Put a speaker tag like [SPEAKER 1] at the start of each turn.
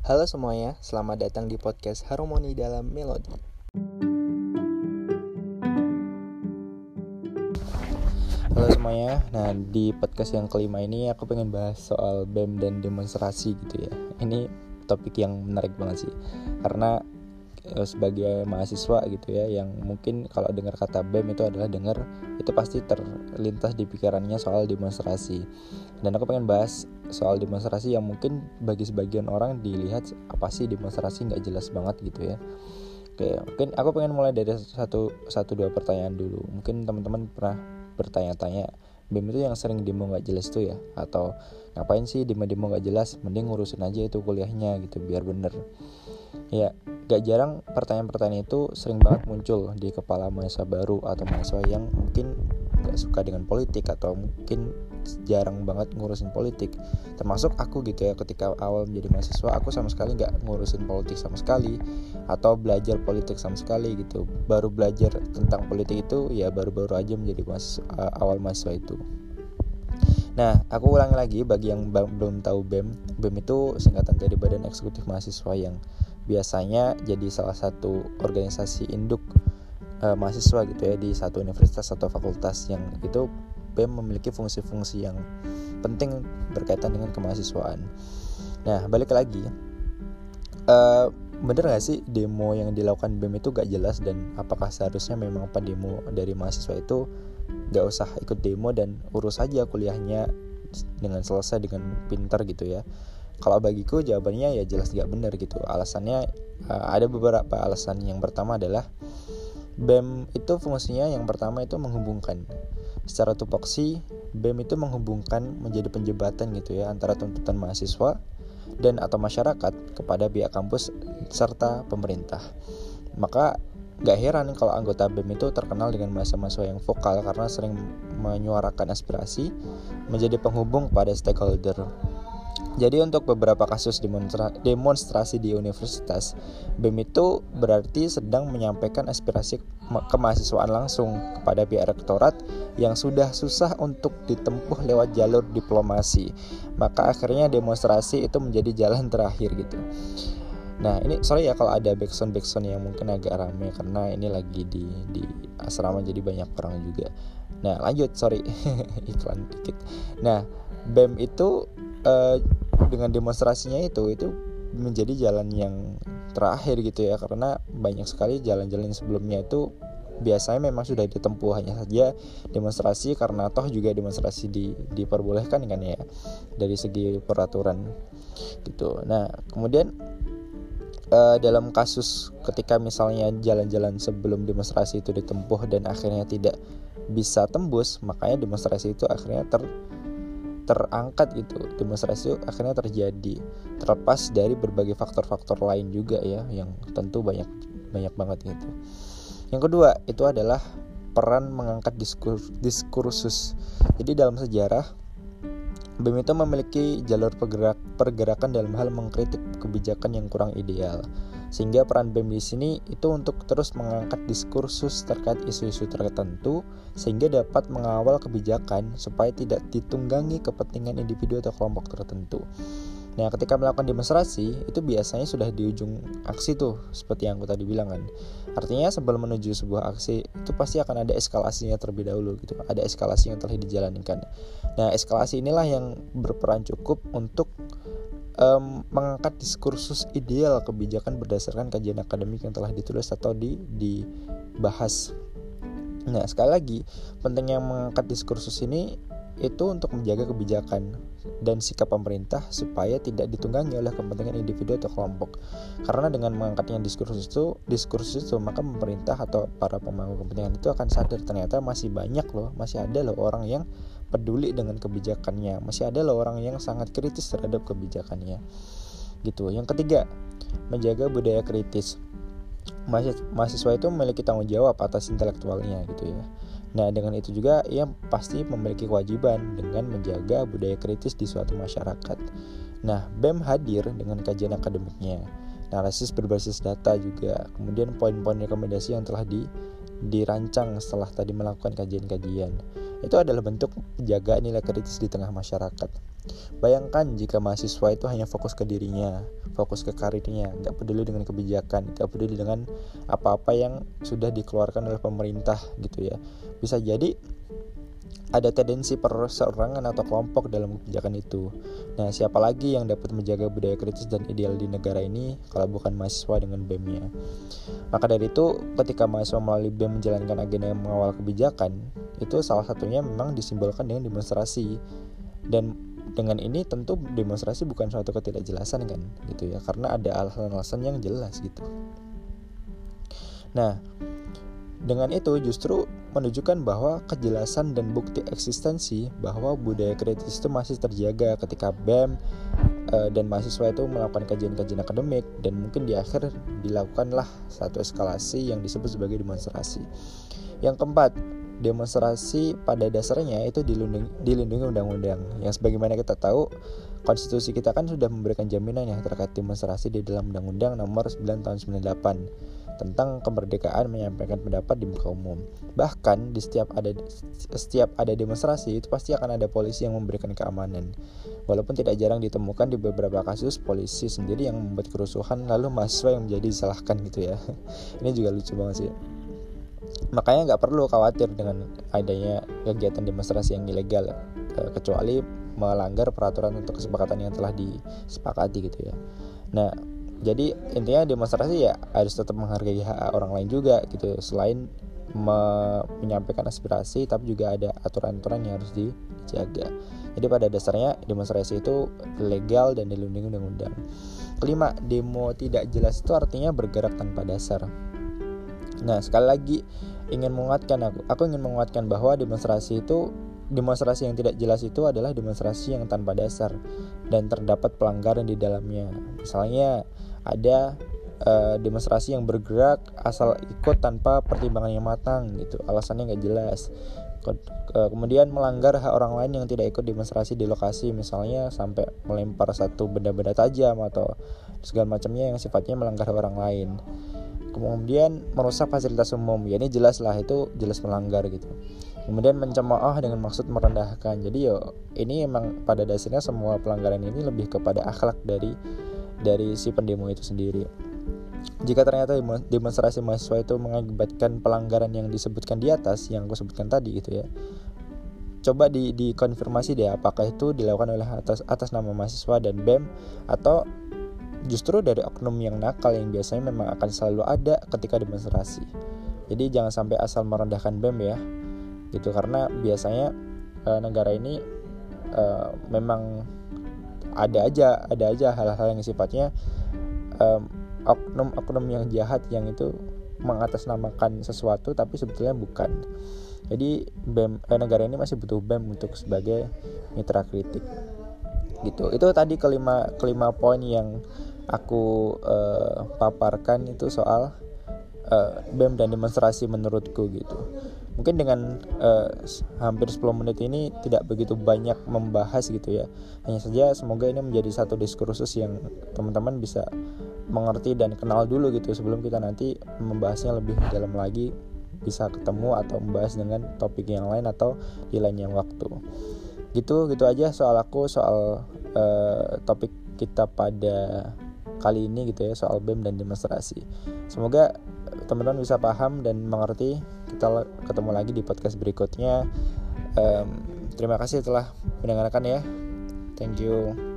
[SPEAKER 1] Halo semuanya, selamat datang di podcast Harmoni dalam Melodi. Halo semuanya, nah di podcast yang kelima ini aku pengen bahas soal BEM dan demonstrasi gitu ya. Ini topik yang menarik banget sih, karena sebagai mahasiswa gitu ya yang mungkin kalau dengar kata BEM itu adalah dengar itu pasti terlintas di pikirannya soal demonstrasi dan aku pengen bahas soal demonstrasi yang mungkin bagi sebagian orang dilihat apa sih demonstrasi nggak jelas banget gitu ya Oke, mungkin aku pengen mulai dari satu satu dua pertanyaan dulu. Mungkin teman-teman pernah bertanya-tanya, BEM itu yang sering demo nggak jelas tuh ya? Atau ngapain sih demo-demo nggak jelas? Mending ngurusin aja itu kuliahnya gitu biar bener. Ya, gak jarang pertanyaan-pertanyaan itu sering banget muncul di kepala mahasiswa baru atau mahasiswa yang mungkin gak suka dengan politik atau mungkin jarang banget ngurusin politik. Termasuk aku gitu ya ketika awal menjadi mahasiswa aku sama sekali gak ngurusin politik sama sekali atau belajar politik sama sekali gitu. Baru belajar tentang politik itu ya baru-baru aja menjadi mahasiswa, awal mahasiswa itu. Nah, aku ulangi lagi bagi yang belum tahu BEM. BEM itu singkatan dari Badan Eksekutif Mahasiswa yang biasanya jadi salah satu organisasi induk uh, mahasiswa gitu ya di satu universitas atau fakultas yang itu BEM memiliki fungsi-fungsi yang penting berkaitan dengan kemahasiswaan. Nah, balik lagi, uh, bener gak sih demo yang dilakukan BEM itu gak jelas dan apakah seharusnya memang pendemo dari mahasiswa itu gak usah ikut demo dan urus saja kuliahnya dengan selesai dengan pintar gitu ya kalau bagiku jawabannya ya jelas gak benar gitu. Alasannya uh, ada beberapa alasan. Yang pertama adalah BEM itu fungsinya yang pertama itu menghubungkan. Secara tupoksi BEM itu menghubungkan menjadi penjembatan gitu ya antara tuntutan mahasiswa dan atau masyarakat kepada pihak kampus serta pemerintah. Maka gak heran kalau anggota BEM itu terkenal dengan mahasiswa-mahasiswa yang vokal karena sering menyuarakan aspirasi menjadi penghubung pada stakeholder jadi untuk beberapa kasus demonstrasi di universitas, BEM itu berarti sedang menyampaikan aspirasi kemahasiswaan langsung kepada pihak rektorat yang sudah susah untuk ditempuh lewat jalur diplomasi. Maka akhirnya demonstrasi itu menjadi jalan terakhir gitu. Nah ini sorry ya kalau ada backsound backsound yang mungkin agak ramai karena ini lagi di di asrama jadi banyak orang juga. Nah lanjut sorry iklan dikit. Nah BEM itu uh, dengan demonstrasinya itu itu menjadi jalan yang terakhir gitu ya karena banyak sekali jalan-jalan sebelumnya itu biasanya memang sudah ditempuh hanya saja demonstrasi karena toh juga demonstrasi di, diperbolehkan kan ya dari segi peraturan gitu. Nah kemudian uh, dalam kasus ketika misalnya jalan-jalan sebelum demonstrasi itu ditempuh dan akhirnya tidak bisa tembus makanya demonstrasi itu akhirnya ter terangkat gitu demonstrasi itu akhirnya terjadi terlepas dari berbagai faktor-faktor lain juga ya yang tentu banyak banyak banget gitu. Yang kedua itu adalah peran mengangkat diskur, diskursus. Jadi dalam sejarah BEM itu memiliki jalur pergerak, pergerakan dalam hal mengkritik kebijakan yang kurang ideal sehingga peran BEM di sini itu untuk terus mengangkat diskursus terkait isu-isu tertentu sehingga dapat mengawal kebijakan supaya tidak ditunggangi kepentingan individu atau kelompok tertentu. Nah, ketika melakukan demonstrasi itu biasanya sudah di ujung aksi tuh, seperti yang aku tadi bilang kan. Artinya sebelum menuju sebuah aksi itu pasti akan ada eskalasinya terlebih dahulu gitu. Ada eskalasi yang telah dijalankan. Nah, eskalasi inilah yang berperan cukup untuk um, mengangkat diskursus ideal kebijakan berdasarkan kajian akademik yang telah ditulis atau di dibahas. Nah, sekali lagi, pentingnya mengangkat diskursus ini itu untuk menjaga kebijakan dan sikap pemerintah supaya tidak ditunggangi oleh kepentingan individu atau kelompok. Karena dengan mengangkatnya diskursus itu, diskursus itu maka pemerintah atau para pemangku kepentingan itu akan sadar ternyata masih banyak loh, masih ada loh orang yang peduli dengan kebijakannya. Masih ada loh orang yang sangat kritis terhadap kebijakannya. Gitu. Yang ketiga menjaga budaya kritis. Mahasiswa itu memiliki tanggung jawab atas intelektualnya gitu ya. Nah, dengan itu juga ia pasti memiliki kewajiban dengan menjaga budaya kritis di suatu masyarakat. Nah, BEM hadir dengan kajian akademiknya, analisis berbasis data juga, kemudian poin-poin rekomendasi yang telah di, dirancang setelah tadi melakukan kajian-kajian itu adalah bentuk penjagaan nilai kritis di tengah masyarakat. Bayangkan jika mahasiswa itu hanya fokus ke dirinya, fokus ke karirnya, nggak peduli dengan kebijakan, nggak peduli dengan apa-apa yang sudah dikeluarkan oleh pemerintah gitu ya. Bisa jadi ada tendensi perseorangan atau kelompok dalam kebijakan itu. Nah, siapa lagi yang dapat menjaga budaya kritis dan ideal di negara ini kalau bukan mahasiswa dengan BEM-nya? Maka dari itu, ketika mahasiswa melalui BEM menjalankan agenda yang mengawal kebijakan, itu salah satunya memang disimbolkan dengan demonstrasi. Dan dengan ini tentu demonstrasi bukan suatu ketidakjelasan kan, gitu ya, karena ada alasan-alasan yang jelas gitu. Nah, dengan itu justru menunjukkan bahwa kejelasan dan bukti eksistensi bahwa budaya kritis itu masih terjaga ketika BEM e, dan mahasiswa itu melakukan kajian-kajian akademik dan mungkin di akhir dilakukanlah satu eskalasi yang disebut sebagai demonstrasi. Yang keempat, demonstrasi pada dasarnya itu dilindungi, dilindungi undang-undang yang sebagaimana kita tahu konstitusi kita kan sudah memberikan jaminan ya terkait demonstrasi di dalam undang-undang nomor 9 tahun 98 tentang kemerdekaan menyampaikan pendapat di muka umum. Bahkan di setiap ada setiap ada demonstrasi itu pasti akan ada polisi yang memberikan keamanan. Walaupun tidak jarang ditemukan di beberapa kasus polisi sendiri yang membuat kerusuhan lalu mahasiswa yang menjadi disalahkan gitu ya. Ini juga lucu banget sih. Makanya nggak perlu khawatir dengan adanya kegiatan demonstrasi yang ilegal eh, kecuali melanggar peraturan untuk kesepakatan yang telah disepakati gitu ya. Nah, jadi intinya demonstrasi ya harus tetap menghargai hak orang lain juga gitu. Selain me menyampaikan aspirasi tapi juga ada aturan-aturan yang harus dijaga. Jadi pada dasarnya demonstrasi itu legal dan dilindungi undang-undang kelima demo tidak jelas itu artinya bergerak tanpa dasar nah sekali lagi ingin menguatkan aku aku ingin menguatkan bahwa demonstrasi itu demonstrasi yang tidak jelas itu adalah demonstrasi yang tanpa dasar dan terdapat pelanggaran di dalamnya. Misalnya ada uh, demonstrasi yang bergerak asal ikut tanpa pertimbangan yang matang gitu alasannya nggak jelas. Kemudian melanggar hak orang lain yang tidak ikut demonstrasi di lokasi misalnya sampai melempar satu benda-benda tajam atau segala macamnya yang sifatnya melanggar hak orang lain kemudian merusak fasilitas umum. Ya ini jelas lah itu jelas melanggar gitu. Kemudian mencemooh dengan maksud merendahkan. Jadi yo ini emang pada dasarnya semua pelanggaran ini lebih kepada akhlak dari dari si pendemo itu sendiri. Jika ternyata demonstrasi mahasiswa itu mengakibatkan pelanggaran yang disebutkan di atas, yang aku sebutkan tadi gitu ya, coba di dikonfirmasi deh apakah itu dilakukan oleh atas atas nama mahasiswa dan bem atau justru dari oknum yang nakal yang biasanya memang akan selalu ada ketika demonstrasi. Jadi jangan sampai asal merendahkan bem ya, gitu karena biasanya e, negara ini e, memang ada aja ada aja hal-hal yang sifatnya um, oknum-oknum yang jahat yang itu mengatasnamakan sesuatu tapi sebetulnya bukan. Jadi BEM eh, negara ini masih butuh BEM untuk sebagai mitra kritik. Gitu. Itu tadi kelima kelima poin yang aku uh, paparkan itu soal uh, BEM dan demonstrasi menurutku gitu. Mungkin dengan uh, hampir 10 menit ini tidak begitu banyak membahas gitu ya. Hanya saja semoga ini menjadi satu diskursus yang teman-teman bisa mengerti dan kenal dulu gitu sebelum kita nanti membahasnya lebih dalam lagi bisa ketemu atau membahas dengan topik yang lain atau di lain yang waktu. Gitu gitu aja soal aku soal uh, topik kita pada kali ini gitu ya soal BEM dan demonstrasi. Semoga teman-teman bisa paham dan mengerti. Kita ketemu lagi di podcast berikutnya. Um, terima kasih telah mendengarkan ya. Thank you